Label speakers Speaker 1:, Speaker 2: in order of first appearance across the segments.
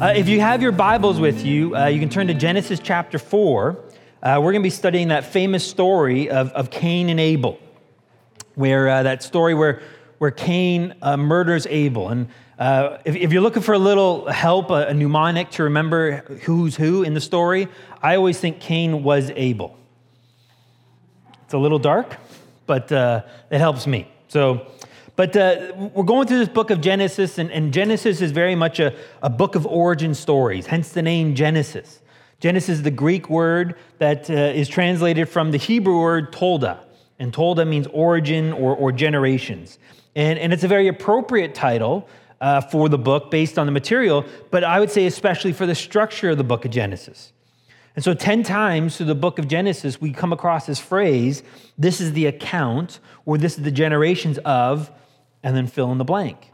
Speaker 1: Uh, if you have your Bibles with you, uh, you can turn to Genesis chapter 4. Uh, we're going to be studying that famous story of, of Cain and Abel, where uh, that story where, where Cain uh, murders Abel. And uh, if, if, you're looking for a little help, a, a mnemonic to remember who's who in the story, I always think Cain was Abel. It's a little dark, but it helps me. So, but uh, we're going through this book of Genesis, and, and Genesis is very much a, a, book of origin stories, hence the name Genesis. Genesis is the Greek word that uh, is translated from the Hebrew word tolda, and tolda means origin or, or generations. And, and it's a very appropriate title uh, for the book based on the material, but I would say especially for the structure of the book of Genesis. And so, 10 times through the book of Genesis, we come across this phrase this is the account, or this is the generations of and then fill in the blank.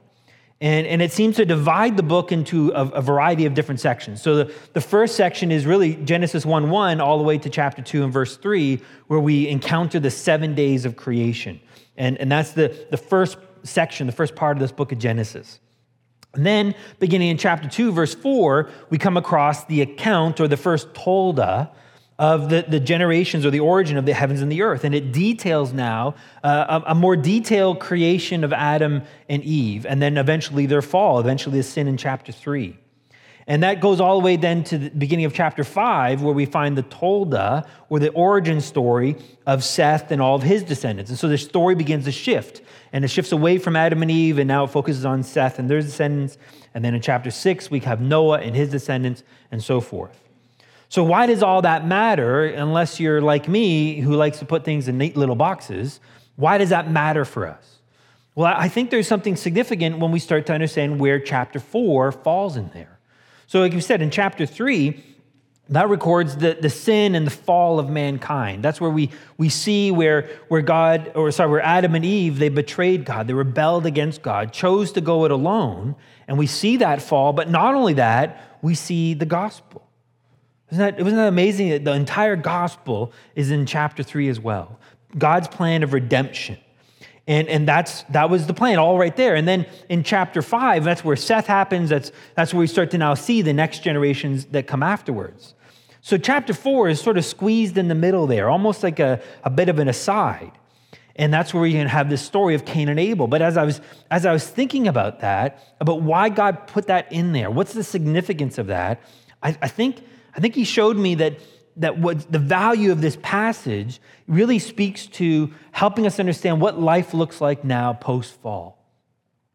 Speaker 1: And, and it seems to divide the book into a, a variety of different sections. So the, the first section is really Genesis 1 1 all the way to chapter 2 and verse 3, where we encounter the seven days of creation. And, and that's the, the first section, the first part of this book of Genesis. And then, beginning in chapter 2, verse 4, we come across the account or the first tolda of the, the generations or the origin of the heavens and the earth. And it details now uh, a, a, more detailed creation of Adam and Eve, and then eventually their fall, eventually the sin in chapter 3. And that goes all the way then to the beginning of chapter 5, where we find the Tolda, or the origin story of Seth and all of his descendants. And so the story begins to shift, and it shifts away from Adam and Eve, and now it focuses on Seth and their descendants. And then in chapter 6, we have Noah and his descendants, and so forth. So, why does all that matter unless you're like me who likes to put things in neat little boxes? Why does that matter for us? Well, I think there's something significant when we start to understand where chapter four falls in there. So, like you said, in chapter three, that records the, the sin and the fall of mankind. That's where we, we see where, where God, or sorry, where Adam and Eve, they betrayed God, they rebelled against God, chose to go it alone. And we see that fall, but not only that, we see the gospel. Isn't that, wasn't that amazing that the entire gospel is in chapter three as well? God's plan of redemption. And, and that's, that was the plan all right there. And then in chapter five, that's where Seth happens. That's, that's where we start to now see the next generations that come afterwards. So chapter four is sort of squeezed in the middle there, almost like a, a bit of an aside. And that's where we can have this story of Cain and Abel. But as I was as I was thinking about that, about why God put that in there, what's the significance of that? I, I think I think he showed me that, that what the value of this passage really speaks to helping us understand what life looks like now post fall.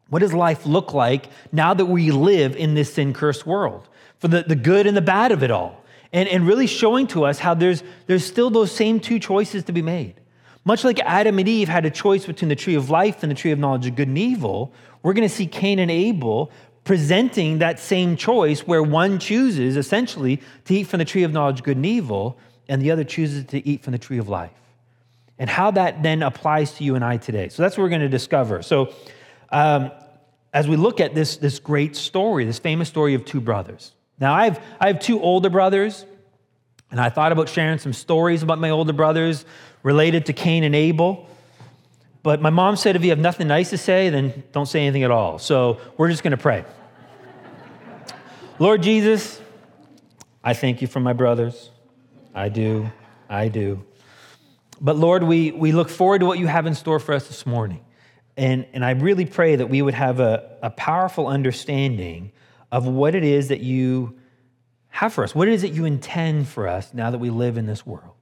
Speaker 1: What does life look like now that we live in this sin cursed world? For the, the good and the bad of it all. And, and really showing to us how there's, there's still those same two choices to be made. Much like Adam and Eve had a choice between the tree of life and the tree of knowledge of good and evil, we're going to see Cain and Abel presenting that same choice where one chooses essentially to eat from the tree of knowledge, good and evil, and the other chooses to eat from the tree of life. And how that then applies to you and I today. So that's what we're going to discover. So, um, as we look at this, this great story, this famous story of two brothers. Now, I have, I have two older brothers, and I thought about sharing some stories about my older brothers related to Cain and Abel. But my mom said if you have nothing nice to say, then don't say anything at all. So we're just going to pray. Lord Jesus, I thank you for my brothers. I do. I do. But Lord, we, we look forward to what you have in store for us this morning. And, and I really pray that we would have a, a powerful understanding of what it is that you have for us, what it is that you intend for us now that we live in this world,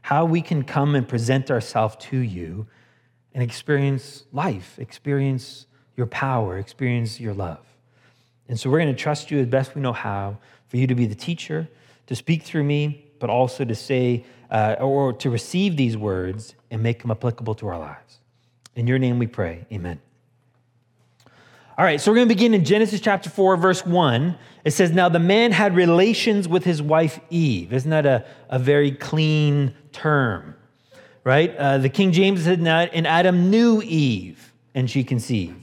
Speaker 1: how we can come and present ourselves to you and experience life, experience your power, experience your love. And so we're going to trust you as best we know how for you to be the teacher, to speak through me, but also to say uh, or to receive these words and make them applicable to our lives. In your name we pray. Amen. All right, so we're going to begin in Genesis chapter 4, verse 1. It says, Now the man had relations with his wife Eve. Isn't that a, a very clean term? Right? Uh, the King James said, And Adam knew Eve, and she conceived.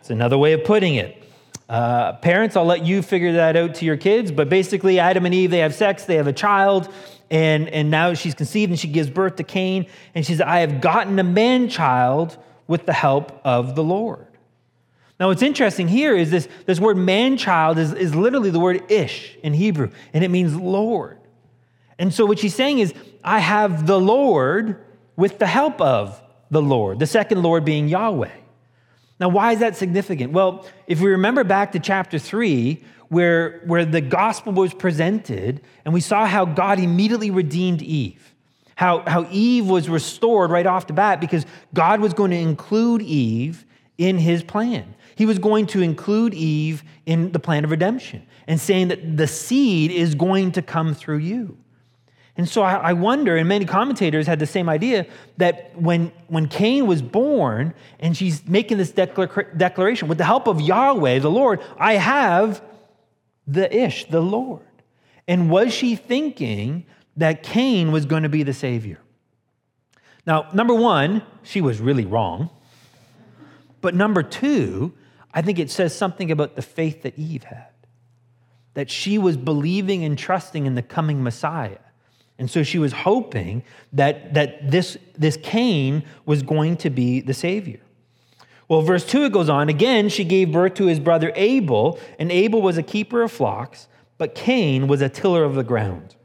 Speaker 1: It's another way of putting it. Uh, parents, I'll let you figure that out to your kids, but basically, Adam and Eve, they have sex, they have a child, and, and now she's conceived and she gives birth to Cain, and she says, I have gotten a man child with the help of the Lord. Now, what's interesting here is this, this word man child is, is literally the word ish in Hebrew, and it means Lord. And so, what she's saying is, I have the Lord with the help of the Lord, the second Lord being Yahweh. Now, why is that significant? Well, if we remember back to chapter 3, where, where the gospel was presented, and we saw how God immediately redeemed Eve, how, how Eve was restored right off the bat because God was going to include Eve in his plan. He was going to include Eve in the plan of redemption and saying that the seed is going to come through you. And so I wonder, and many commentators had the same idea, that when, when Cain was born and she's making this declaration, with the help of Yahweh, the Lord, I have the Ish, the Lord. And was she thinking that Cain was going to be the Savior? Now, number one, she was really wrong. But number two, I think it says something about the faith that Eve had, that she was believing and trusting in the coming Messiah. And so she was hoping that, that this, this Cain was going to be the Savior. Well, verse 2, it goes on again, she gave birth to his brother Abel, and Abel was a keeper of flocks, but Cain was a tiller of the ground.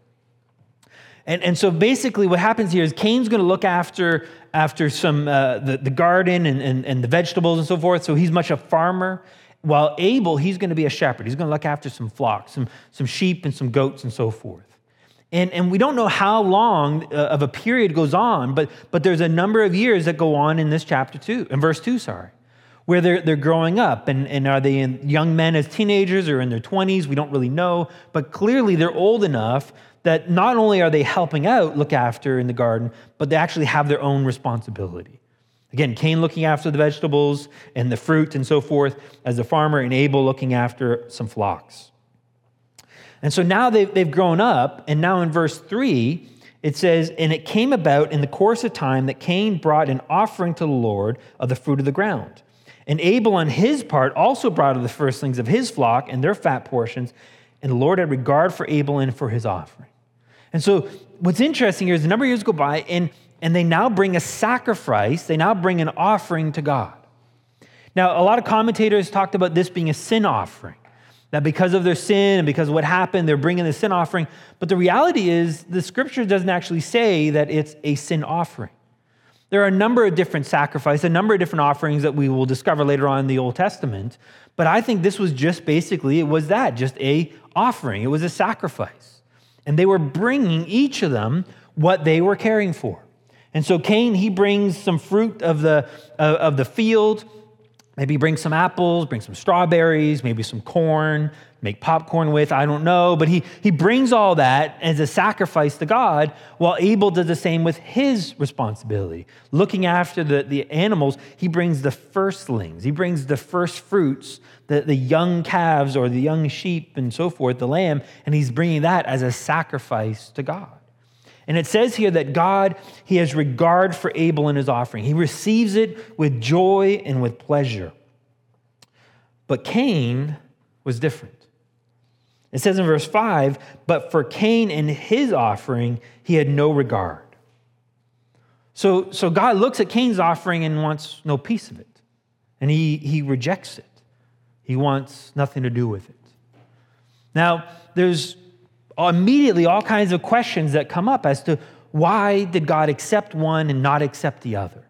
Speaker 1: And, and so basically, what happens here is Cain's going to look after, after some, uh, the, the garden and, and, and the vegetables and so forth. So he's much a farmer. While Abel, he's going to be a shepherd. He's going to look after some flocks, some, some sheep and some goats and so forth. And, and we don't know how long uh, of a period goes on, but, but there's a number of years that go on in this chapter 2, in verse 2, sorry, where they're, they're growing up. And, and are they young men as teenagers or in their 20s? We don't really know. But clearly they're old enough that not only are they helping out, look after in the garden, but they actually have their own responsibility. Again, Cain looking after the vegetables and the fruit and so forth as a farmer, and Abel looking after some flocks. And so now they've, they've grown up, and now in verse 3, it says, And it came about in the course of time that Cain brought an offering to the Lord of the fruit of the ground. And Abel, on his part, also brought of the firstlings of his flock and their fat portions, and the Lord had regard for Abel and for his offering. And so what's interesting here is a number of years go by, and, and they now bring a sacrifice, they now bring an offering to God. Now, a lot of commentators talked about this being a sin offering, that because of their sin and because of what happened, they're bringing the sin offering. But the reality is, the scripture doesn't actually say that it's a sin offering. There are a number of different sacrifices, a number of different offerings that we will discover later on in the Old Testament. But I think this was just basically, it was that, just a offering. It was a sacrifice. And they were bringing each of them what they were caring for. And so Cain, he brings some fruit of the, uh, of the field. Maybe bring some apples, bring some strawberries, maybe some corn, make popcorn with, I don't know. But he, he brings all that as a sacrifice to God, while Abel does the same with his responsibility. Looking after the, the animals, he brings the firstlings, he brings the first fruits, the, the young calves or the young sheep and so forth, the lamb, and he's bringing that as a sacrifice to God. And it says here that God, he has regard for Abel and his offering. He receives it with joy and with pleasure. But Cain was different. It says in verse 5 But for Cain and his offering, he had no regard. So, so God looks at Cain's offering and wants no piece of it, and he, he rejects it. He wants nothing to do with it. Now, there's immediately all kinds of questions that come up as to why did God accept one and not accept the other?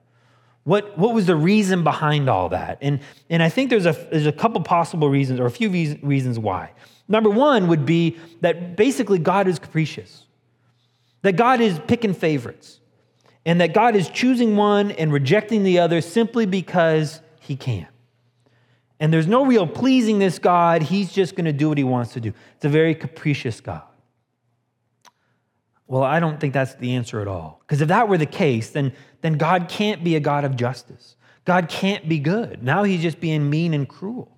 Speaker 1: What, what was the reason behind all that? And, and I think there's a, there's a couple possible reasons, or a few reasons why. Number one would be that basically God is capricious, that God is picking favorites, and that God is choosing one and rejecting the other simply because he can. And there's no real pleasing this God. He's just going to do what he wants to do. It's a very capricious God. Well, I don't think that's the answer at all. Because if that were the case, then, then God can't be a God of justice. God can't be good. Now he's just being mean and cruel.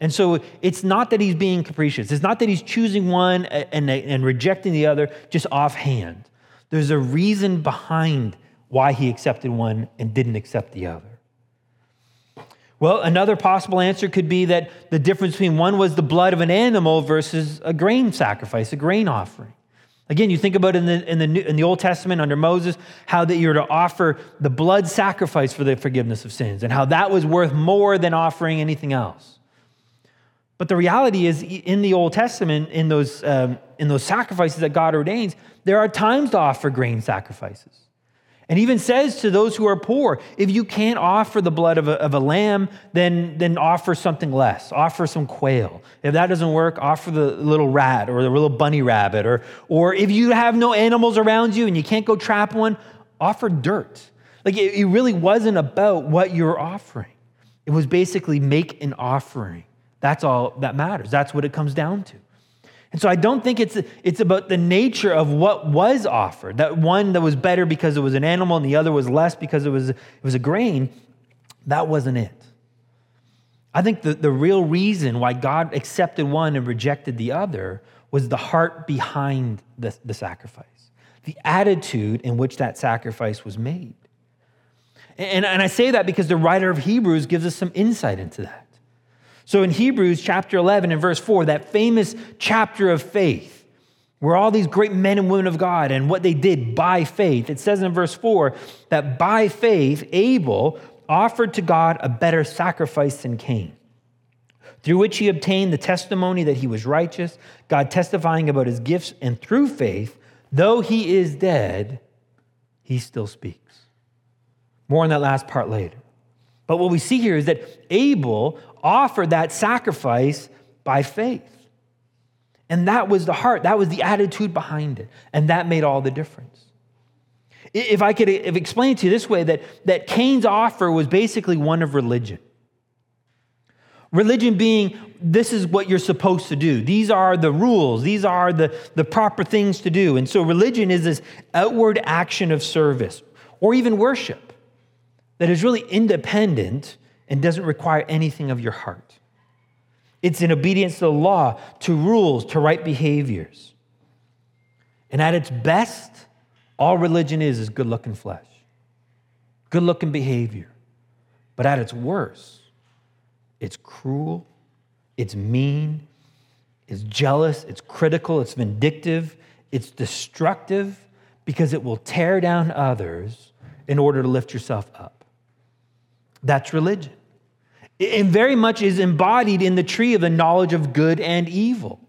Speaker 1: And so it's not that he's being capricious. It's not that he's choosing one and, and rejecting the other just offhand. There's a reason behind why he accepted one and didn't accept the other. Well, another possible answer could be that the difference between one was the blood of an animal versus a grain sacrifice, a grain offering. Again, you think about in the, in the, New, in the Old Testament under Moses, how that you're to offer the blood sacrifice for the forgiveness of sins, and how that was worth more than offering anything else. But the reality is, in the Old Testament, in those, um, in those sacrifices that God ordains, there are times to offer grain sacrifices. And even says to those who are poor, if you can't offer the blood of a, of a lamb, then, then offer something less. Offer some quail. If that doesn't work, offer the little rat or the little bunny rabbit. Or, or if you have no animals around you and you can't go trap one, offer dirt. Like it, it really wasn't about what you're offering. It was basically make an offering. That's all that matters. That's what it comes down to. And so I don't think it's, it's about the nature of what was offered. That one that was better because it was an animal and the other was less because it was, it was a grain. That wasn't it. I think the, the real reason why God accepted one and rejected the other was the heart behind the, the sacrifice, the attitude in which that sacrifice was made. And, and I say that because the writer of Hebrews gives us some insight into that. So in Hebrews chapter 11 and verse 4, that famous chapter of faith, where all these great men and women of God and what they did by faith, it says in verse 4 that by faith, Abel offered to God a better sacrifice than Cain, through which he obtained the testimony that he was righteous, God testifying about his gifts, and through faith, though he is dead, he still speaks. More on that last part later. But what we see here is that Abel offered that sacrifice by faith. And that was the heart, that was the attitude behind it. And that made all the difference. If I could explain to you this way, that, that Cain's offer was basically one of religion. Religion being, this is what you're supposed to do. These are the rules. These are the, the proper things to do. And so religion is this outward action of service or even worship that is really independent and doesn't require anything of your heart. It's in obedience to the law, to rules, to right behaviors. And at its best, all religion is is good looking flesh, good looking behavior. But at its worst, it's cruel, it's mean, it's jealous, it's critical, it's vindictive, it's destructive because it will tear down others in order to lift yourself up. That's religion. It very much is embodied in the tree of the knowledge of good and evil.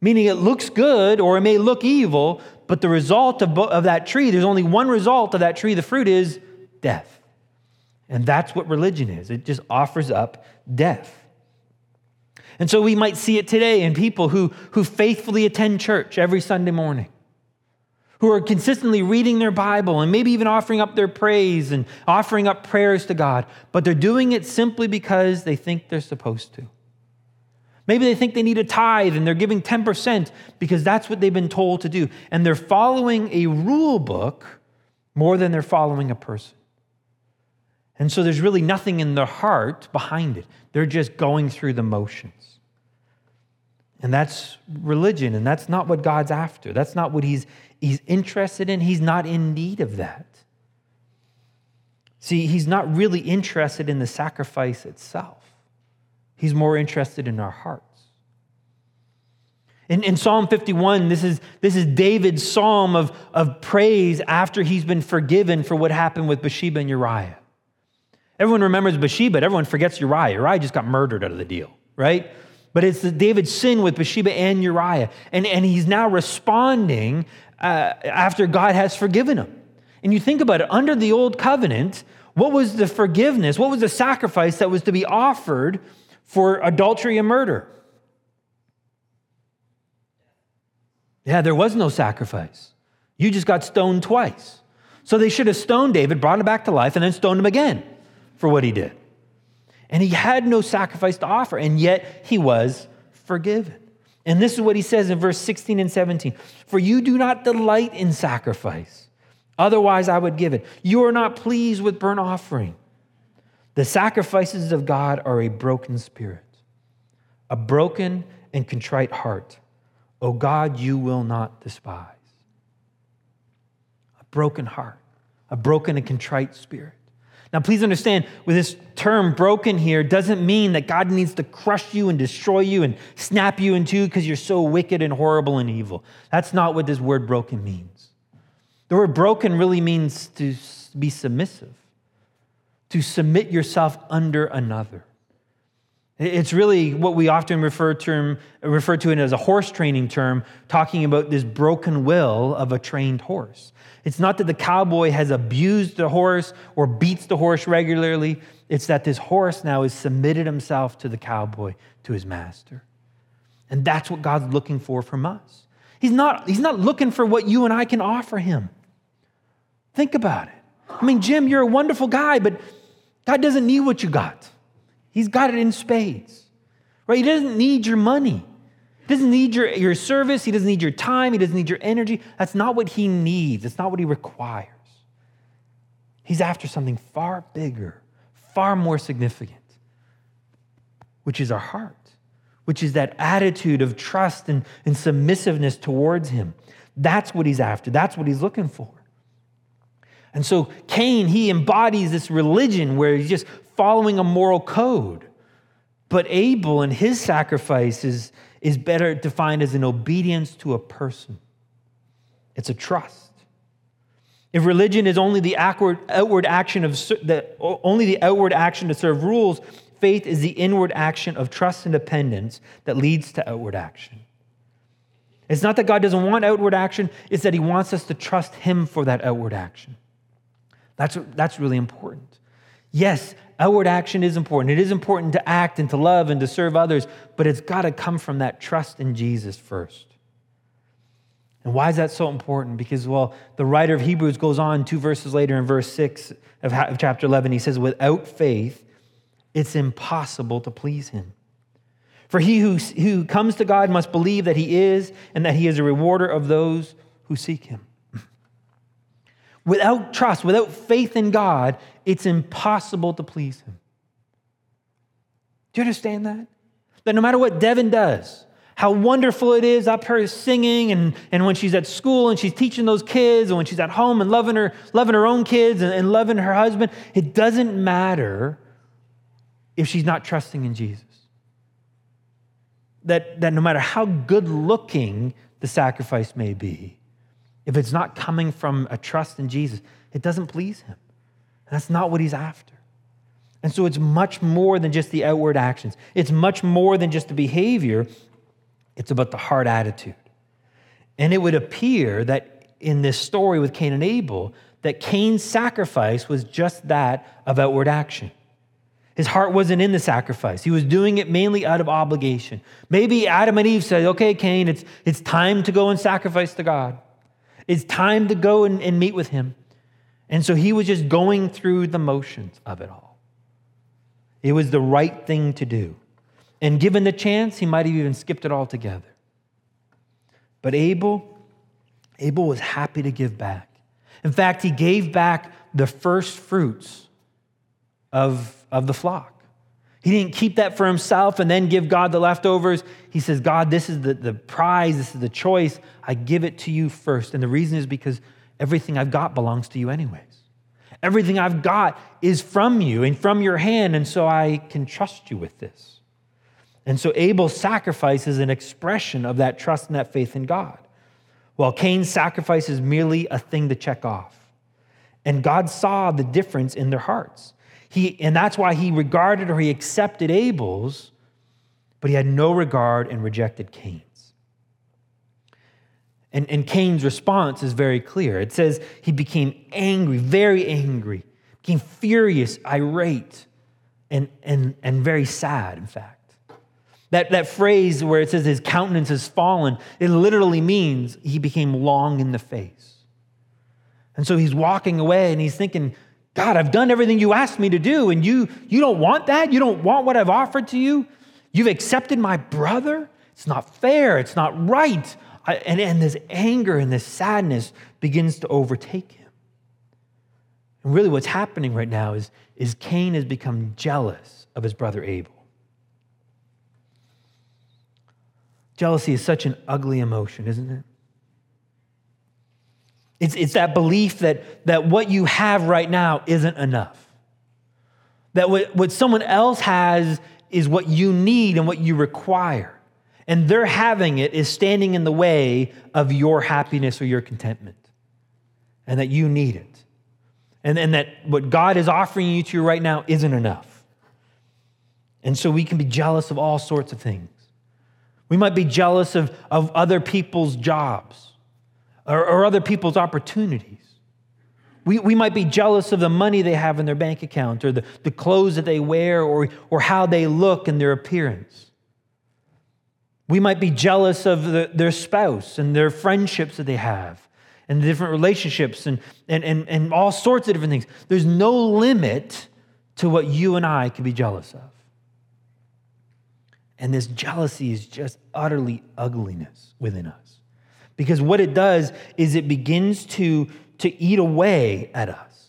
Speaker 1: Meaning it looks good or it may look evil, but the result of, of that tree, there's only one result of that tree, the fruit is death. And that's what religion is it just offers up death. And so we might see it today in people who, who faithfully attend church every Sunday morning who are consistently reading their Bible and maybe even offering up their praise and offering up prayers to God, but they're doing it simply because they think they're supposed to. Maybe they think they need a tithe and they're giving 10% because that's what they've been told to do. And they're following a rule book more than they're following a person. And so there's really nothing in their heart behind it. They're just going through the motions. And that's religion, and that's not what God's after. That's not what He's, he's interested in. He's not in need of that. See, He's not really interested in the sacrifice itself, He's more interested in our hearts. In, in Psalm 51, this is, this is David's psalm of, of praise after he's been forgiven for what happened with Bathsheba and Uriah. Everyone remembers Bathsheba, everyone forgets Uriah. Uriah just got murdered out of the deal, right? But it's David's sin with Bathsheba and Uriah. And, and he's now responding uh, after God has forgiven him. And you think about it, under the old covenant, what was the forgiveness? What was the sacrifice that was to be offered for adultery and murder? Yeah, there was no sacrifice. You just got stoned twice. So they should have stoned David, brought him back to life, and then stoned him again for what he did and he had no sacrifice to offer, and yet he was forgiven. And this is what he says in verse 16 and 17 For you do not delight in sacrifice, otherwise I would give it. You are not pleased with burnt offering. The sacrifices of God are a broken spirit, a broken and contrite heart. O God, you will not despise. A broken heart, a broken and contrite spirit. Now, please understand, with this term broken here, doesn't mean that God needs to crush you and destroy you and snap you in two because you're so wicked and horrible and evil. That's not what this word broken means. The word broken really means to be submissive, to submit yourself under another. It's really what we often refer to, refer to it as a horse training term, talking about this broken will of a trained horse. It's not that the cowboy has abused the horse or beats the horse regularly. It's that this horse now has submitted himself to the cowboy, to his master. And that's what God's looking for from us. He's not, he's not looking for what you and I can offer him. Think about it. I mean, Jim, you're a wonderful guy, but God doesn't need what you got. He's got it in spades, right? He doesn't need your money. He doesn't need your, your service. He doesn't need your time. He doesn't need your energy. That's not what he needs. It's not what he requires. He's after something far bigger, far more significant, which is our heart, which is that attitude of trust and, and submissiveness towards him. That's what he's after. That's what he's looking for. And so Cain, he embodies this religion where he's just following a moral code. But Abel and his sacrifice is, is better defined as an obedience to a person. It's a trust. If religion is only the outward, outward action of the, only the outward action to serve rules, faith is the inward action of trust and dependence that leads to outward action. It's not that God doesn't want outward action, it's that He wants us to trust Him for that outward action. That's, that's really important. Yes, outward action is important. It is important to act and to love and to serve others, but it's got to come from that trust in Jesus first. And why is that so important? Because, well, the writer of Hebrews goes on two verses later in verse 6 of, chapter 11. He says, Without faith, it's impossible to please him. For he who, who comes to God must believe that he is and that he is a rewarder of those who seek him. Without trust, without faith in God, it's impossible to please Him. Do you understand that? That no matter what Devin does, how wonderful it is up her singing and, and when she's at school and she's teaching those kids and when she's at home and loving her, loving her own kids and, and loving her husband, it doesn't matter if she's not trusting in Jesus. That, that no matter how good looking the sacrifice may be, if it's not coming from a trust in Jesus, it doesn't please him. That's not what he's after. And so it's much more than just the outward actions, it's much more than just the behavior, it's about the heart attitude. And it would appear that in this story with Cain and Abel, that Cain's sacrifice was just that of outward action. His heart wasn't in the sacrifice. He was doing it mainly out of obligation. Maybe Adam and Eve said, okay, Cain, it's, it's time to go and sacrifice to God. It's time to go and, and meet with him. And so he was just going through the motions of it all. It was the right thing to do. And given the chance, he might have even skipped it altogether. But Abel, Abel was happy to give back. In fact, he gave back the first fruits of, of the flock. He didn't keep that for himself and then give God the leftovers. He says, God, this is the, the prize, this is the choice. I give it to you first. And the reason is because everything I've got belongs to you, anyways. Everything I've got is from you and from your hand, and so I can trust you with this. And so Abel's sacrifice is an expression of that trust and that faith in God, while Cain's sacrifice is merely a thing to check off. And God saw the difference in their hearts. He, and that's why he regarded or he accepted Abel's, but he had no regard and rejected Cain's. And, and Cain's response is very clear. It says he became angry, very angry, became furious, irate, and, and, and very sad, in fact. That, that phrase where it says his countenance has fallen, it literally means he became long in the face. And so he's walking away and he's thinking, God, I've done everything you asked me to do, and you, you don't want that? You don't want what I've offered to you? You've accepted my brother? It's not fair. It's not right. I, and, and this anger and this sadness begins to overtake him. And really, what's happening right now is, is Cain has become jealous of his brother Abel. Jealousy is such an ugly emotion, isn't it? It's, it's that belief that, that what you have right now isn't enough. That what, what someone else has is what you need and what you require. And their having it is standing in the way of your happiness or your contentment. And that you need it. And, and that what God is offering you to right now isn't enough. And so we can be jealous of all sorts of things. We might be jealous of, of other people's jobs or, or other people's opportunities. We, we might be jealous of the money they have in their bank account or the, the clothes that they wear or, or how they look and their appearance. We might be jealous of the, their spouse and their friendships that they have and the different relationships and, and, and, and all sorts of different things. There's no limit to what you and I can be jealous of. And this jealousy is just utterly ugliness within us. Because what it does is it begins to, to eat away at us.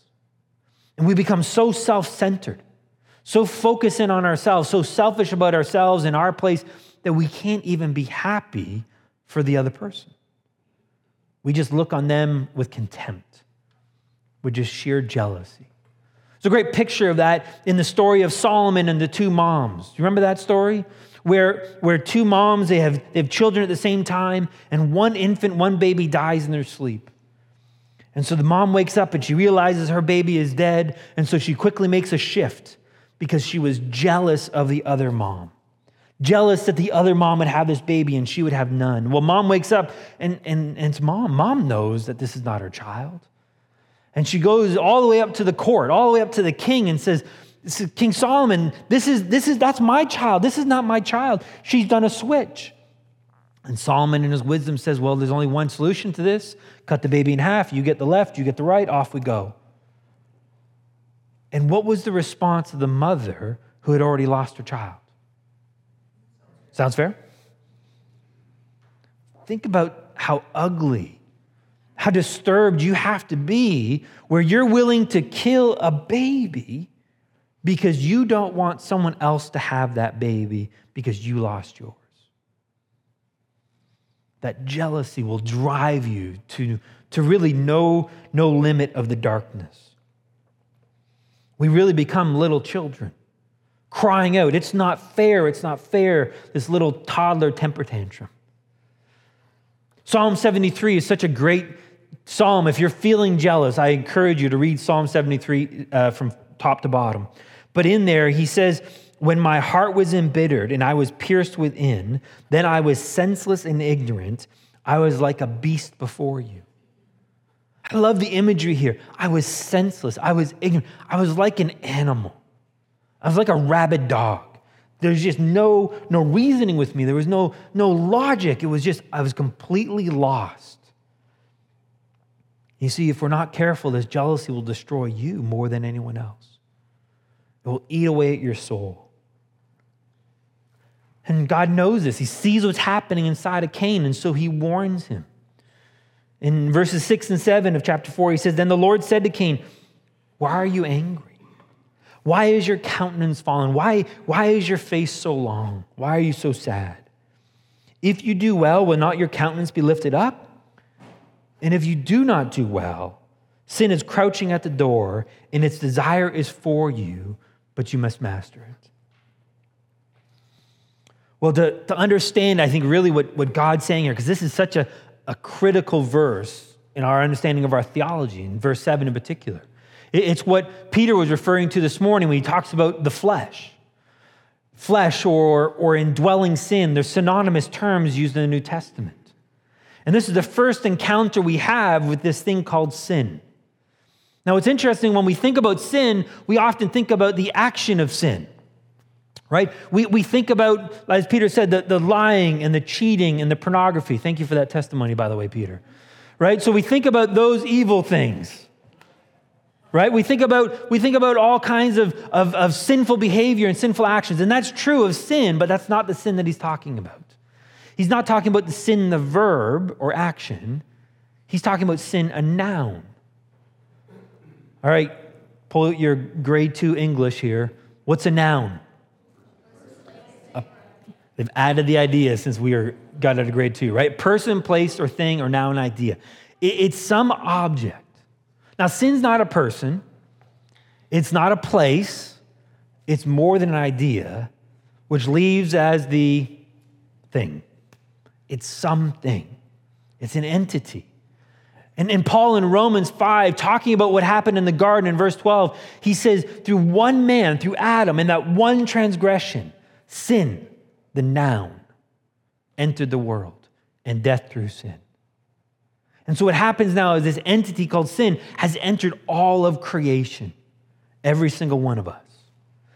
Speaker 1: And we become so self centered, so focused in on ourselves, so selfish about ourselves and our place that we can't even be happy for the other person. We just look on them with contempt, with just sheer jealousy. It's a great picture of that in the story of Solomon and the two moms. Do you remember that story? Where, where two moms, they have, they have children at the same time, and one infant, one baby dies in their sleep. And so the mom wakes up and she realizes her baby is dead, and so she quickly makes a shift because she was jealous of the other mom. Jealous that the other mom would have this baby and she would have none. Well, mom wakes up and, and, and it's mom. Mom knows that this is not her child. And she goes all the way up to the court, all the way up to the king, and says, this is King Solomon, this is, this is, that's my child. This is not my child. She's done a switch. And Solomon, in his wisdom, says, Well, there's only one solution to this cut the baby in half. You get the left, you get the right, off we go. And what was the response of the mother who had already lost her child? Sounds fair? Think about how ugly, how disturbed you have to be where you're willing to kill a baby because you don't want someone else to have that baby because you lost yours. That jealousy will drive you to, to really no, no limit of the darkness. We really become little children crying out, It's not fair, it's not fair, this little toddler temper tantrum. Psalm 73 is such a great psalm. If you're feeling jealous, I encourage you to read Psalm 73 uh, from top to bottom. But in there, he says, When my heart was embittered and I was pierced within, then I was senseless and ignorant. I was like a beast before you. I love the imagery here. I was senseless. I was ignorant. I was like an animal. I was like a rabid dog. There's just no, no reasoning with me. There was no, no logic. It was just, I was completely lost. You see, if we're not careful, this jealousy will destroy you more than anyone else. It will eat away at your soul. And God knows this. He sees what's happening inside of Cain, and so he warns him. In verses 6 and 7 of chapter 4, he says, Then the Lord said to Cain, Why are you angry? Why is your countenance fallen? Why, why is your face so long? Why are you so sad? If you do well, will not your countenance be lifted up? And if you do not do well, sin is crouching at the door, and its desire is for you, but you must master it. Well, to, to understand, I think, really what, what God's saying here, because this is such a, a critical verse in our understanding of our theology, in verse 7 in particular. It's what Peter was referring to this morning when he talks about the flesh. Flesh or, or indwelling sin, they're synonymous terms used in the New Testament. And this is the first encounter we have with this thing called sin. Now, it's interesting when we think about sin, we often think about the action of sin, right? We, we think about, as Peter said, the, the lying and the cheating and the pornography. Thank you for that testimony, by the way, Peter. Right? So we think about those evil things. Right? We think about, we think about all kinds of, of, of sinful behavior and sinful actions. And that's true of sin, but that's not the sin that he's talking about. He's not talking about the sin, the verb or action. He's talking about sin, a noun. All right, pull out your grade two English here. What's a noun? A, they've added the idea since we are, got out of grade two, right? Person, place, or thing, or noun idea. It, it's some object. Now, sin's not a person, it's not a place, it's more than an idea, which leaves as the thing. It's something, it's an entity. And, and Paul in Romans 5, talking about what happened in the garden in verse 12, he says, through one man, through Adam, in that one transgression, sin, the noun, entered the world, and death through sin. And so what happens now is this entity called sin has entered all of creation, every single one of us.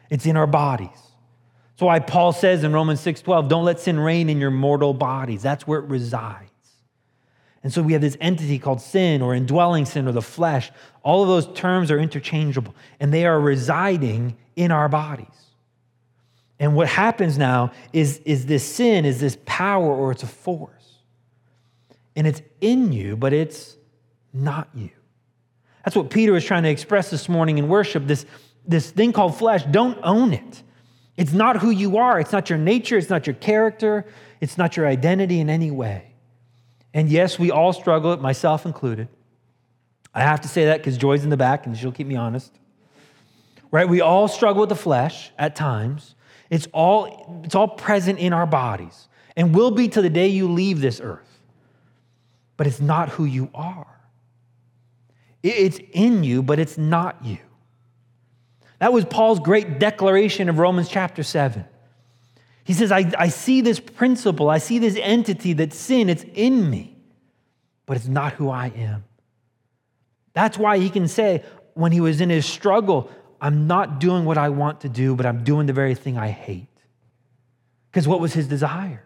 Speaker 1: It's in our bodies. That's why Paul says in Romans 6:12, don't let sin reign in your mortal bodies. That's where it resides. And so we have this entity called sin or indwelling sin or the flesh. All of those terms are interchangeable and they are residing in our bodies. And what happens now is, is this sin is this power or it's a force. And it's in you, but it's not you. That's what Peter was trying to express this morning in worship this, this thing called flesh. Don't own it. It's not who you are, it's not your nature, it's not your character, it's not your identity in any way. And yes, we all struggle, myself included. I have to say that because Joy's in the back and she'll keep me honest. Right? We all struggle with the flesh at times. It's all, it's all present in our bodies and will be to the day you leave this earth. But it's not who you are. It's in you, but it's not you. That was Paul's great declaration of Romans chapter 7. He says, I, I see this principle, I see this entity that sin, it's in me, but it's not who I am. That's why he can say, when he was in his struggle, I'm not doing what I want to do, but I'm doing the very thing I hate. Because what was his desire?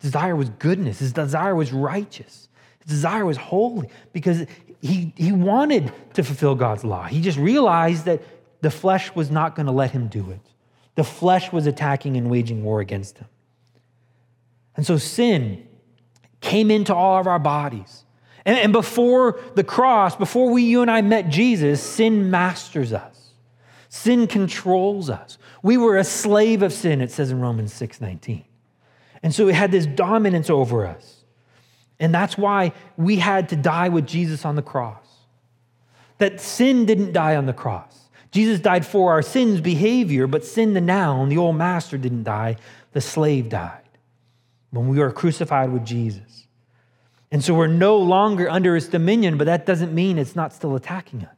Speaker 1: His desire was goodness, his desire was righteous, his desire was holy, because he, he wanted to fulfill God's law. He just realized that the flesh was not going to let him do it. The flesh was attacking and waging war against him. And so sin came into all of our bodies. And, and before the cross, before we, you and I met Jesus, sin masters us. Sin controls us. We were a slave of sin, it says in Romans 6 19. And so it had this dominance over us. And that's why we had to die with Jesus on the cross. That sin didn't die on the cross. Jesus died for our sins behavior, but sin, the noun, the old master didn't die, the slave died when we were crucified with Jesus. And so we're no longer under his dominion, but that doesn't mean it's not still attacking us.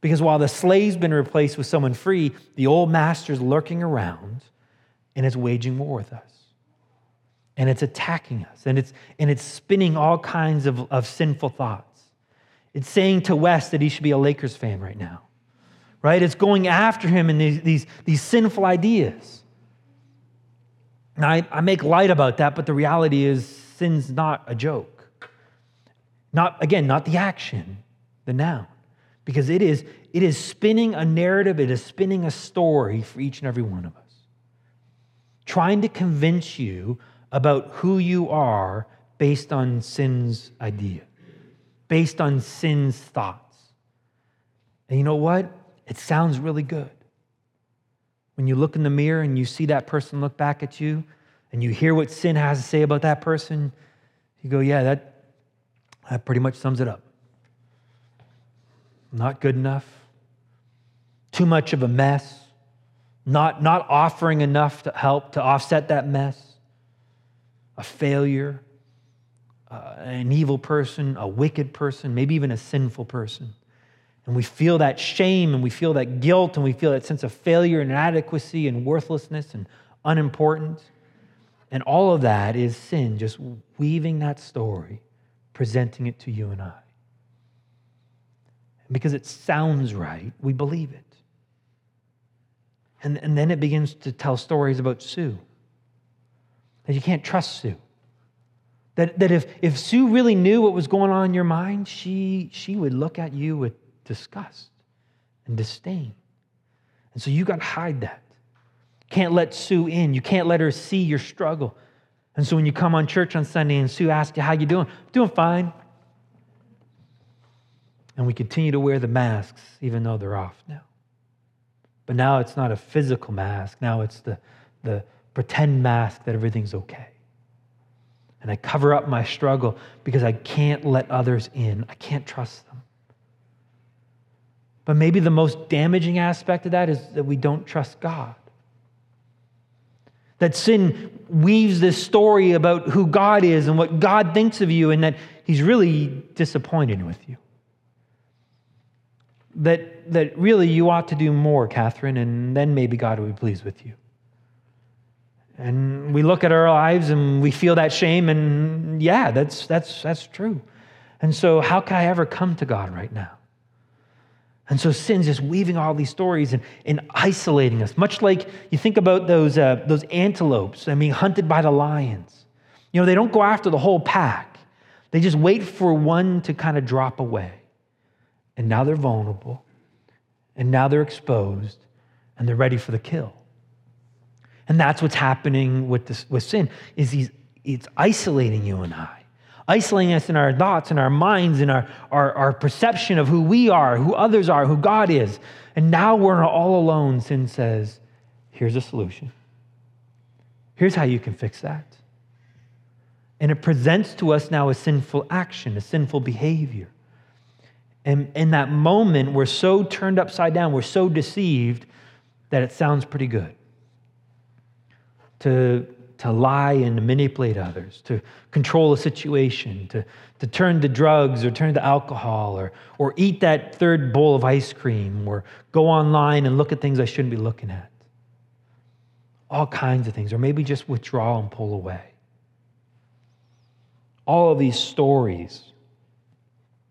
Speaker 1: Because while the slave's been replaced with someone free, the old master's lurking around and it's waging war with us. And it's attacking us and it's, and it's spinning all kinds of, of sinful thoughts. It's saying to Wes that he should be a Lakers fan right now right? It's going after him in these, these, these sinful ideas. Now, I, I make light about that, but the reality is sin's not a joke. Not, again, not the action, the noun, because it is, it is spinning a narrative, it is spinning a story for each and every one of us. Trying to convince you about who you are based on sin's idea, based on sin's thoughts. And you know what? It sounds really good. When you look in the mirror and you see that person look back at you and you hear what sin has to say about that person, you go, yeah, that, that pretty much sums it up. Not good enough, too much of a mess, not, not offering enough to help to offset that mess, a failure, uh, an evil person, a wicked person, maybe even a sinful person. And we feel that shame and we feel that guilt and we feel that sense of failure and inadequacy and worthlessness and unimportance. And all of that is sin, just weaving that story, presenting it to you and I. Because it sounds right, we believe it. And, and then it begins to tell stories about Sue. That you can't trust Sue. That, that if, if Sue really knew what was going on in your mind, she, she would look at you with disgust and disdain. And so you got to hide that. Can't let Sue in. You can't let her see your struggle. And so when you come on church on Sunday and Sue asks you, how you doing? Doing fine. And we continue to wear the masks, even though they're off now. But now it's not a physical mask. Now it's the, the pretend mask that everything's okay. And I cover up my struggle because I can't let others in. I can't trust them. But maybe the most damaging aspect of that is that we don't trust God. That sin weaves this story about who God is and what God thinks of you, and that He's really disappointed with you that, that really you ought to do more, Catherine, and then maybe God will be pleased with you. And we look at our lives and we feel that shame, and yeah, that's, that's, that's true. And so, how can I ever come to God right now? And so, sin's just weaving all these stories and, and isolating us, much like you think about those, uh, those antelopes and being hunted by the lions. You know, they don't go after the whole pack, they just wait for one to kind of drop away. And now they're vulnerable. And now they're exposed and they're ready for the kill. And that's what's happening with, this, with sin is he's, it's isolating you and I. Isolating us in our thoughts and our minds and our, our, our perception of who we are, who others are, who God is. And now we're all alone. Sin says, here's a solution. Here's how you can fix that. And it presents to us now a sinful action, a sinful behavior. And in that moment, we're so turned upside down, we're so deceived that it sounds pretty good. To, to lie and manipulate others, to control a situation, to, to turn to drugs or turn to alcohol or, or eat that third bowl of ice cream or go online and look at things I shouldn't be looking at. All kinds of things, or maybe just withdraw and pull away. All of these stories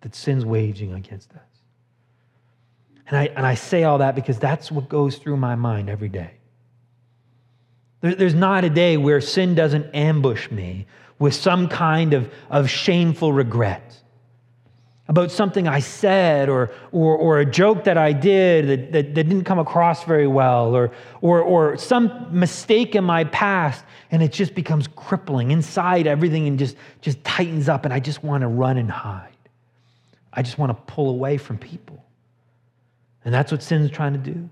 Speaker 1: that sin's waging against us. And I, and I say all that because that's what goes through my mind every day. There, there's not a day where sin doesn't ambush me with some kind of, of shameful regret about something I said or, or, or a joke that I did that, that, that, didn't come across very well or, or, or some mistake in my past and it just becomes crippling inside everything and just, just tightens up and I just want to run and hide. I just want to pull away from people. And that's what sin's trying to do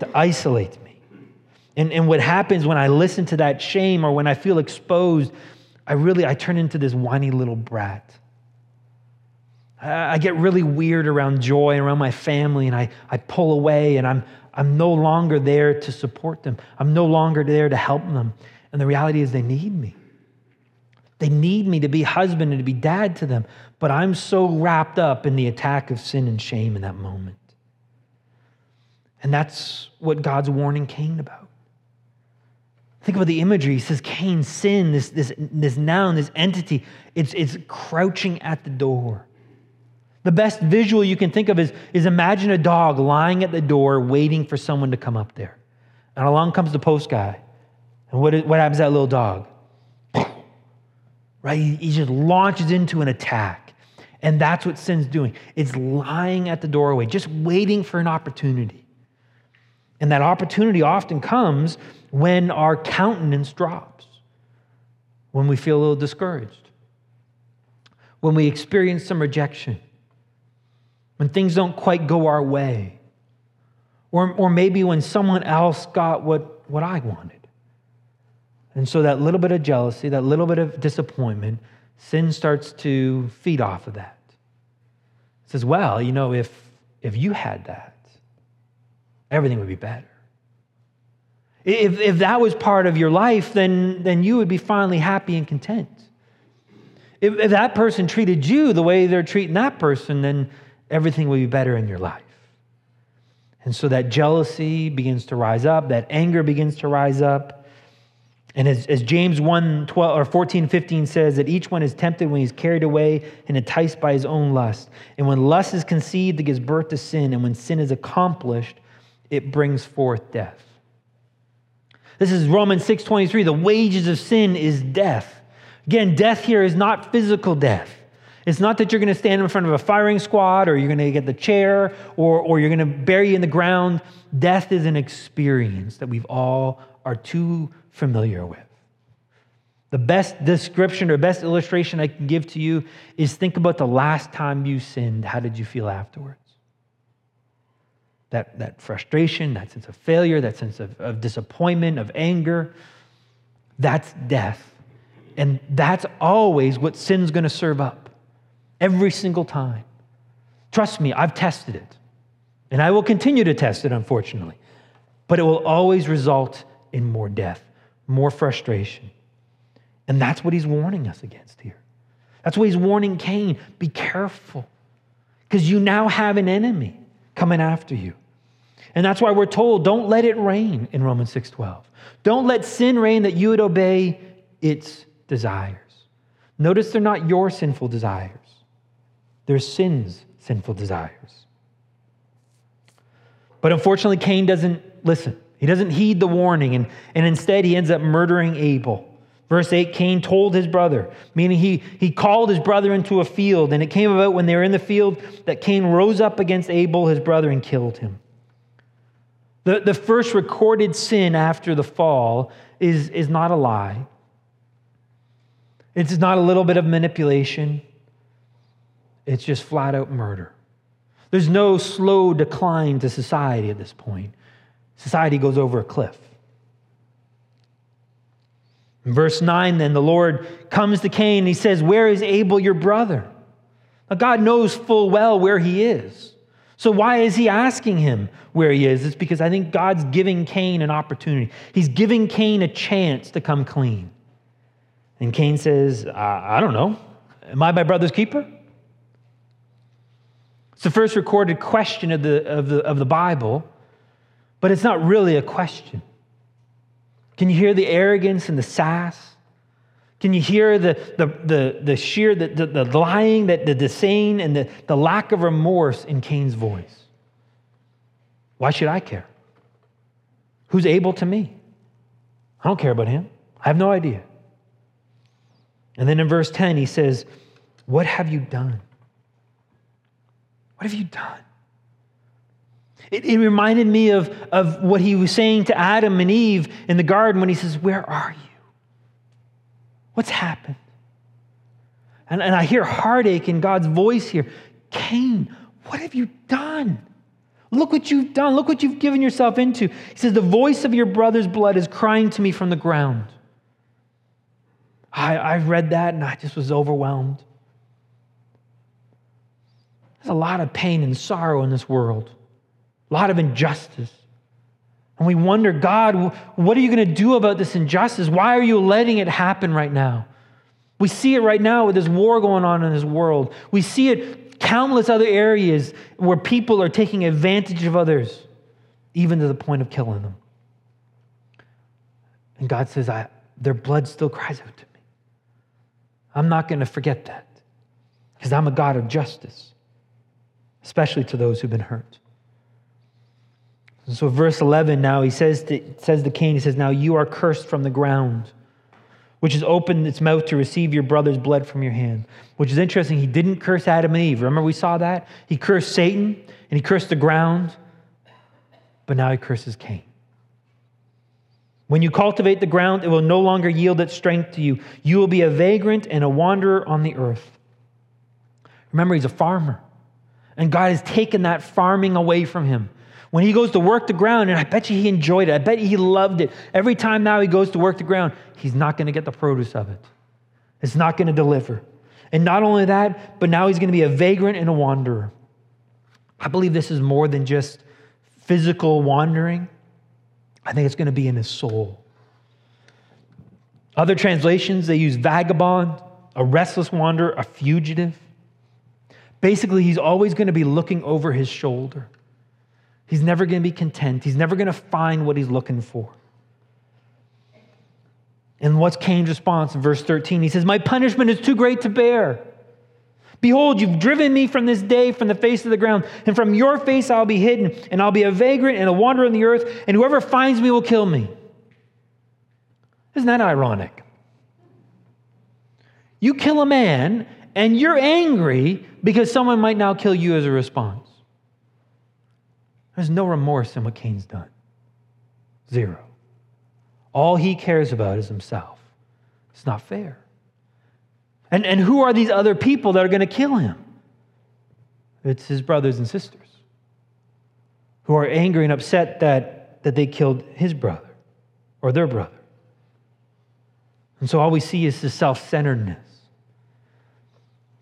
Speaker 1: to isolate me. And, and what happens when I listen to that shame or when I feel exposed, I really I turn into this whiny little brat. I, get really weird around joy, around my family, and I, I pull away and I'm I'm no longer there to support them. I'm no longer there to help them. And the reality is they need me. They need me to be husband and to be dad to them. But I'm so wrapped up in the attack of sin and shame in that moment. And that's what God's warning Cain about. Think about the imagery. He says, Cain, sin, this, this, this noun, this entity, it's, it's crouching at the door. The best visual you can think of is, is imagine a dog lying at the door waiting for someone to come up there. And along comes the post guy. And what, what happens to that little dog? right? He, he just launches into an attack. And that's what sin's doing. It's lying at the doorway, just waiting for an opportunity. And that opportunity often comes when our countenance drops, when we feel a little discouraged, when we experience some rejection, when things don't quite go our way, or, or maybe when someone else got what, what I wanted. And so that little bit of jealousy, that little bit of disappointment, sin starts to feed off of that. It says, well, you know, if, if you had that, everything would be better. If, if that was part of your life, then, then you would be finally happy and content. If, if that person treated you the way they're treating that person, then everything will be better in your life. And so that jealousy begins to rise up, that anger begins to rise up. And as, as James 1 12, or 14, 15 says, that each one is tempted when he's carried away and enticed by his own lust. And when lust is conceived, it gives birth to sin. And when sin is accomplished, it brings forth death. This is Romans 6:23. The wages of sin is death. Again, death here is not physical death. It's not that you're going to stand in front of a firing squad or you're going to get the chair or, or you're going to bury in the ground. Death is an experience that we've all are too familiar with. The best description or best illustration I can give to you is think about the last time you sinned. How did you feel afterwards? That, that frustration, that sense of failure, that sense of, of disappointment, of anger, that's death. And that's always what sin's going to serve up every single time. Trust me, I've tested it. And I will continue to test it, unfortunately. But it will always result in more death, more frustration. And that's what he's warning us against here. That's why he's warning Cain be careful, because you now have an enemy coming after you. And that's why we're told don't let it reign in Romans 6:12. Don't let sin reign that you would obey its desires. Notice they're not your sinful desires. They're sin's sinful desires. But unfortunately, Cain doesn't listen. He doesn't heed the warning, and, and instead he ends up murdering Abel. Verse 8 Cain told his brother, meaning he, he called his brother into a field, and it came about when they were in the field that Cain rose up against Abel, his brother, and killed him. The, the first recorded sin after the fall is, is not a lie. It's not a little bit of manipulation. It's just flat out murder. There's no slow decline to society at this point. Society goes over a cliff. In verse 9, then the Lord comes to Cain and he says, Where is Abel, your brother? Now, God knows full well where he is. So, why is he asking him where he is? It's because I think God's giving Cain an opportunity. He's giving Cain a chance to come clean. And Cain says, I, I don't know. Am I my brother's keeper? It's the first recorded question of the, of, the, of the Bible, but it's not really a question. Can you hear the arrogance and the sass? Can you hear the, the, the, the sheer, the, the, the lying, the, the disdain, and the, the lack of remorse in Cain's voice? Why should I care? Who's Abel to me? I don't care about him. I have no idea. And then in verse 10, he says, What have you done? What have you done? It, it, reminded me of, of what he was saying to Adam and Eve in the garden when he says, Where are you? What's happened? And, and I hear heartache in God's voice here. Cain, what have you done? Look what you've done. Look what you've given yourself into. He says, The voice of your brother's blood is crying to me from the ground. I, I read that and I just was overwhelmed. There's a lot of pain and sorrow in this world, a lot of injustice. And we wonder, God, what are you going to do about this injustice? Why are you letting it happen right now? We see it right now with this war going on in this world. We see it countless other areas where people are taking advantage of others, even to the point of killing them. And God says, I, their blood still cries out to me. I'm not going to forget that because I'm a God of justice, especially to those who've been hurt. And so, verse 11 now, he says to, says to Cain, he says, Now you are cursed from the ground, which has opened its mouth to receive your brother's blood from your hand. Which is interesting. He didn't curse Adam and Eve. Remember, we saw that? He cursed Satan and he cursed the ground, but now he curses Cain. When you cultivate the ground, it will no longer yield its strength to you. You will be a vagrant and a wanderer on the earth. Remember, he's a farmer. And God has taken that farming away from him. When he goes to work the ground, and I bet you he enjoyed it, I bet he loved it. Every time now he goes to work the ground, he's not going to get the produce of it. It's not going to deliver. And not only that, but now he's going to be a vagrant and a wanderer. I believe this is more than just physical wandering. I think it's going to be in his soul. Other translations, they use vagabond, a restless wanderer, a fugitive. Basically, he's always going to be looking over his shoulder. He's never going to be content. He's never going to find what he's looking for. And what's Cain's response in verse 13? He says, My punishment is too great to bear. Behold, you've driven me from this day from the face of the ground, and from your face I'll be hidden, and I'll be a vagrant and a wanderer on the earth, and whoever finds me will kill me. Isn't that ironic? You kill a man, and you're angry because someone might now kill you as a response. There's no remorse in what Cain's done. Zero. All he cares about is himself. It's not fair. And, and who are these other people that are going to kill him? It's his brothers and sisters who are angry and upset that, that they killed his brother or their brother. And so all we see is the self centeredness.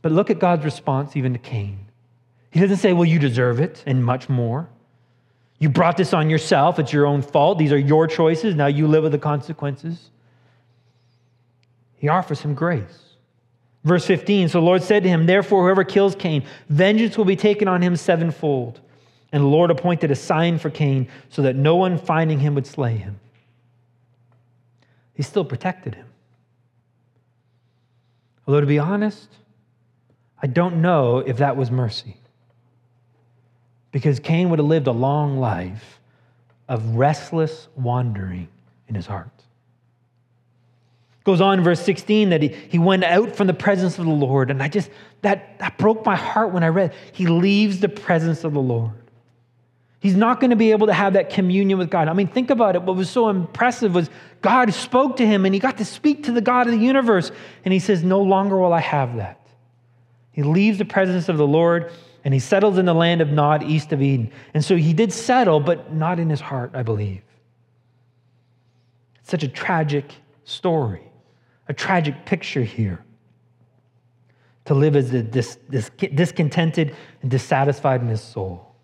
Speaker 1: But look at God's response even to Cain. He doesn't say, Well, you deserve it, and much more. You brought this on yourself. It's your own fault. These are your choices. Now you live with the consequences. He offers him grace. Verse 15 So the Lord said to him, Therefore, whoever kills Cain, vengeance will be taken on him sevenfold. And the Lord appointed a sign for Cain so that no one finding him would slay him. He still protected him. Although, to be honest, I don't know if that was mercy. Because Cain would have lived a long life of restless wandering in his heart. Goes on in verse 16 that he, he went out from the presence of the Lord. And I just, that, that broke my heart when I read, he leaves the presence of the Lord. He's not going to be able to have that communion with God. I mean, think about it. What was so impressive was God spoke to him and he got to speak to the God of the universe. And he says, No longer will I have that. He leaves the presence of the Lord and he settles in the land of Nod, east of Eden. And so he did settle, but not in his heart, I believe. It's such a tragic story, a tragic picture here. To live as this, this discontented and dissatisfied in his soul.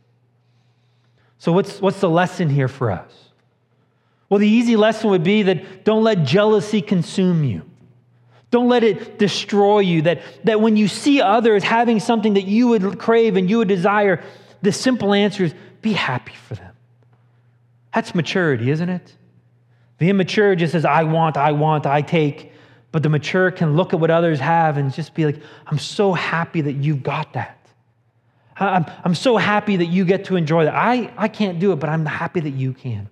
Speaker 1: So, what's, what's the lesson here for us? Well, the easy lesson would be that don't let jealousy consume you. Don't let it destroy you. That, that when you see others having something that you would crave and you would desire, the simple answer is be happy for them. That's maturity, isn't it? The immature just says, I want, I want, I take. But the mature can look at what others have and just be like, I'm so happy that you've got that. I'm, I'm so happy that you get to enjoy that. I, I can't do it, but I'm happy that you can.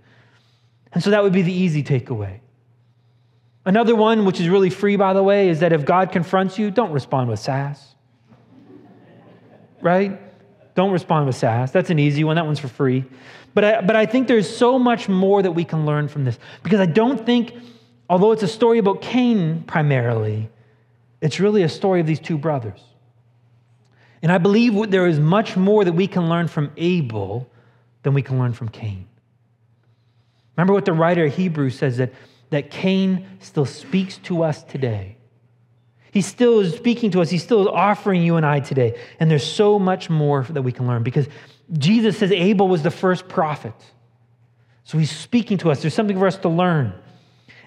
Speaker 1: And so that would be the easy takeaway. Another one, which is really free, by the way, is that if God confronts you, don't respond with sass. Right? Don't respond with sass. That's an easy one. That one's for free. But I, but I think there's so much more that we can learn from this because I don't think, although it's a story about Cain primarily, it's really a story of these two brothers. And I believe there is much more that we can learn from Abel than we can learn from Cain. Remember what the writer of Hebrews says that, that Cain still speaks to us today. He still is speaking to us. He's still is offering you and I today. And there's so much more that we can learn because Jesus says Abel was the first prophet. So he's speaking to us. There's something for us to learn.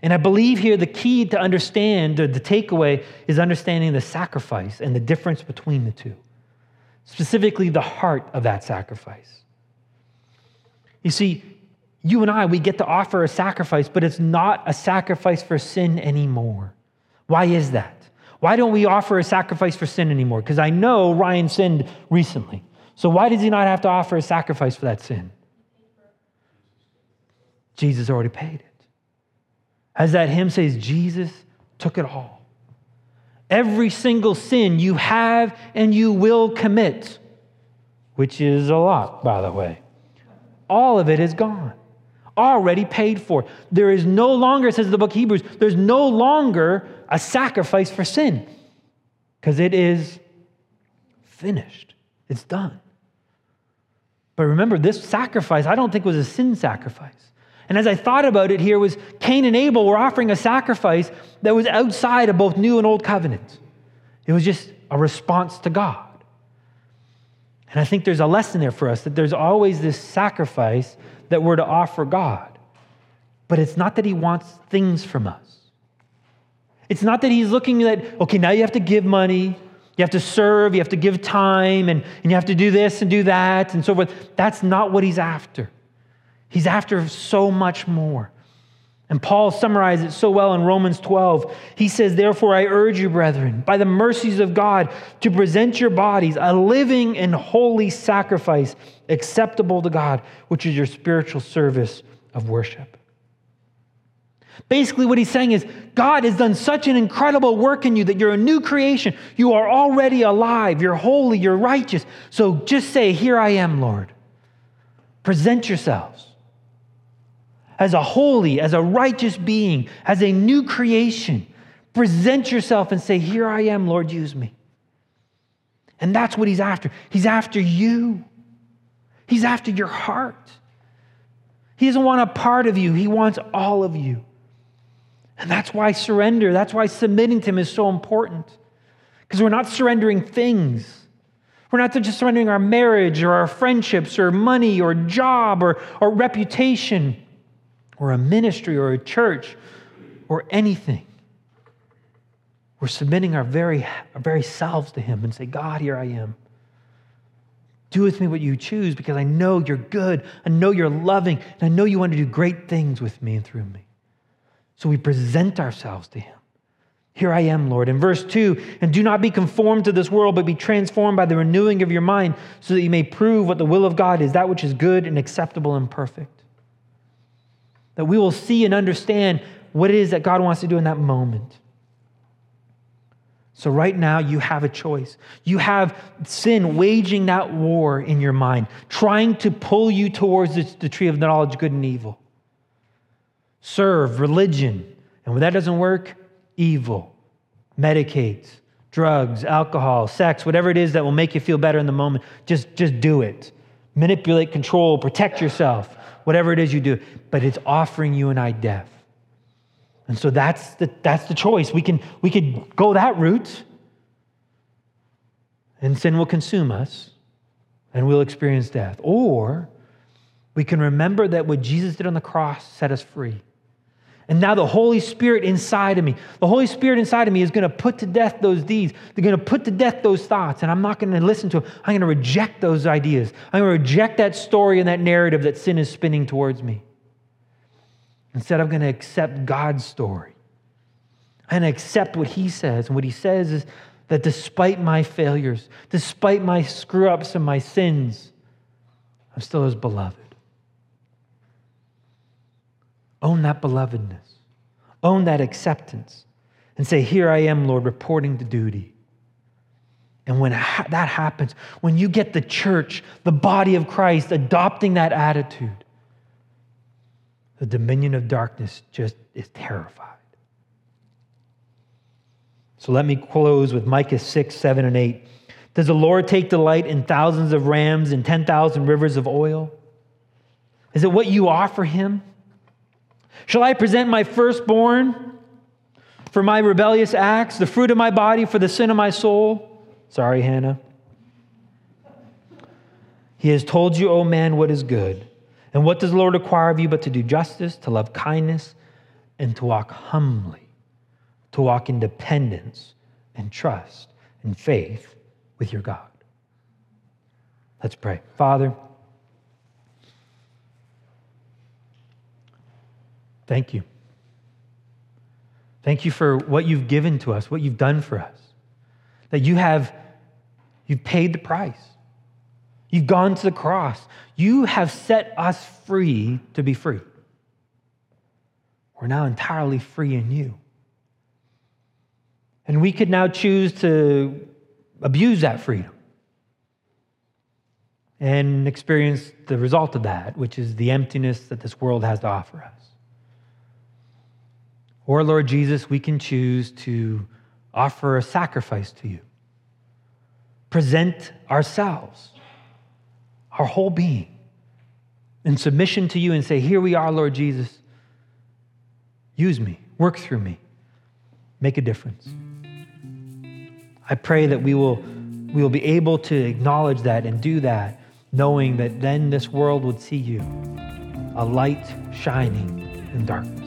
Speaker 1: And I believe here the key to understand, the takeaway, is understanding the sacrifice and the difference between the two specifically the heart of that sacrifice. You see, you and I, we get to offer a sacrifice, but it's not a sacrifice for sin anymore. Why is that? Why don't we offer a sacrifice for sin anymore? Because I know Ryan sinned recently. So why does he not have to offer a sacrifice for that sin? Jesus already paid it. As that hymn says, Jesus took it all. Every single sin you have and you will commit, which is a lot, by the way, all of it is gone, already paid for. There is no longer, says the book Hebrews, there's no longer a sacrifice for sin because it is finished, it's done. But remember, this sacrifice, I don't think was a sin sacrifice. And as I thought about it here was Cain and Abel were offering a sacrifice that was outside of both new and old covenants. It was just a response to God. And I think there's a lesson there for us that there's always this sacrifice that we're to offer God. But it's not that he wants things from us. It's not that he's looking at, okay, now you have to give money, you have to serve, you have to give time, and, and you have to do this and do that, and so forth. That's not what he's after. He's after so much more. And Paul summarized it so well in Romans 12. He says, Therefore, I urge you, brethren, by the mercies of God, to present your bodies a living and holy sacrifice acceptable to God, which is your spiritual service of worship. Basically, what he's saying is God has done such an incredible work in you that you're a new creation. You are already alive. You're holy. You're righteous. So just say, Here I am, Lord. Present yourselves as a holy, as a righteous being, as a new creation. Present yourself and say, Here I am, Lord, use me. And that's what he's after. He's after you, he's after your heart. He doesn't want a part of you, he wants all of you. And that's why surrender, that's why submitting to him is so important. Because we're not surrendering things. We're not just surrendering our marriage or our friendships or money or job or, or reputation or a ministry or a church or anything. We're submitting our very, our very selves to Him and say, God, here I am. Do with me what you choose because I know you're good. I know you're loving. And I know you want to do great things with me and through me. So we present ourselves to Him. Here I am, Lord. In verse 2, and do not be conformed to this world, but be transformed by the renewing of your mind, so that you may prove what the will of God is, that which is good and acceptable and perfect. That we will see and understand what it is that God wants to do in that moment. So, right now, you have a choice. You have sin waging that war in your mind, trying to pull you towards the tree of knowledge, good and evil. Serve religion. And when that doesn't work, evil, medicates, drugs, alcohol, sex, whatever it is that will make you feel better in the moment, just, just do it. Manipulate, control, protect yourself, whatever it is you do. But it's offering you and I death. And so that's the, that's the choice. We, can, we could go that route, and sin will consume us, and we'll experience death. Or we can remember that what Jesus did on the cross set us free. And now the Holy Spirit inside of me, the Holy Spirit inside of me is going to put to death those deeds. They're going to put to death those thoughts. And I'm not going to listen to them. I'm going to reject those ideas. I'm going to reject that story and that narrative that sin is spinning towards me. Instead, I'm going to accept God's story. I'm going to accept what He says. And what He says is that despite my failures, despite my screw ups and my sins, I'm still His beloved. Own that belovedness, own that acceptance, and say, Here I am, Lord, reporting to duty. And when that happens, when you get the church, the body of Christ, adopting that attitude, the dominion of darkness just is terrified. So let me close with Micah 6, 7, and 8. Does the Lord take delight in thousands of rams and 10,000 rivers of oil? Is it what you offer him? Shall I present my firstborn for my rebellious acts, the fruit of my body for the sin of my soul? Sorry, Hannah. He has told you, O oh man, what is good. And what does the Lord require of you but to do justice, to love kindness, and to walk humbly, to walk in dependence and trust and faith with your God? Let's pray. Father, Thank you. Thank you for what you've given to us, what you've done for us. That you have you've paid the price. You've gone to the cross. You have set us free to be free. We're now entirely free in you. And we could now choose to abuse that freedom and experience the result of that, which is the emptiness that this world has to offer us. Or, Lord Jesus, we can choose to offer a sacrifice to you, present ourselves, our whole being, in submission to you and say, Here we are, Lord Jesus. Use me, work through me, make a difference. I pray that we will, we will be able to acknowledge that and do that, knowing that then this world would see you, a light shining in darkness.